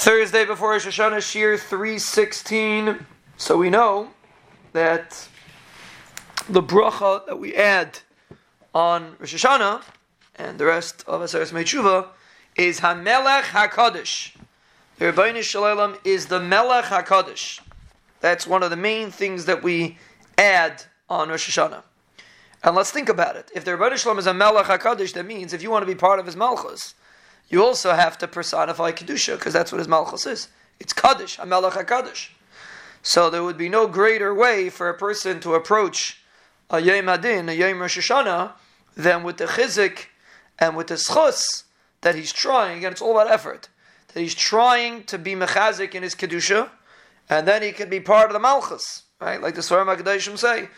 Thursday before Rosh Hashanah, Shiur 316. So we know that the bracha that we add on Rosh Hashanah and the rest of Aseres Meitshuva is Hamelech HaKadosh. The Rebbeinu Shalom is the Melech HaKadosh. That's one of the main things that we add on Rosh Hashanah. And let's think about it. If the Rebbeinu Shalom is a Melech HaKadosh, that means if you want to be part of his Malchus, you also have to personify Kedusha, because that's what his Malchus is. It's Kaddish, a Melech HaKadosh. So there would be no greater way for a person to approach a Yom Adin, a Yom Rosh Hashanah, than with the chizik and with the schus that he's trying, and it's all about effort, that he's trying to be mechazik in his Kedusha, and then he can be part of the Malchus, right? Like the Sefarim HaKadoshim say,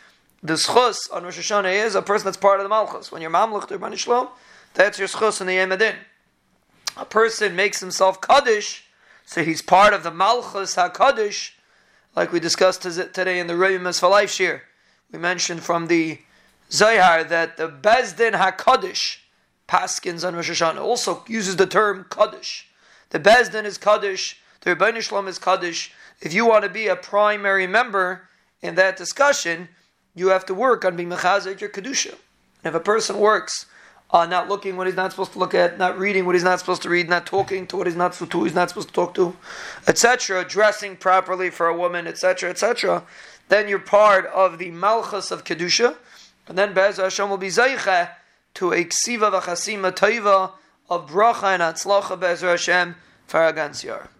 the schus on Rosh Hashanah is a person that's part of the Malchus. When you're Mamluch, that's your schus in the Yom Adin a person makes himself Kaddish, so he's part of the Malchus HaKaddish, like we discussed today in the Revimus for Life Shiur. We mentioned from the Zohar that the Bezdin HaKaddish, Paskins on Rosh Hashanah, also uses the term Kaddish. The Bezdin is Kaddish, the Rebbeinu Shalom is Kaddish. If you want to be a primary member in that discussion, you have to work on being Mechazik your Kedusha. And if a person works uh, not looking what he's not supposed to look at, not reading what he's not supposed to read, not talking to what he's not supposed to, he's not supposed to talk to, etc., dressing properly for a woman, etc., etc., then you're part of the Malchus of Kedusha, and then Be'ez Hashem will be Zaycha to a Ksiva v'chasima toiva of Bracha and Atzlacha Be'ez Hashem for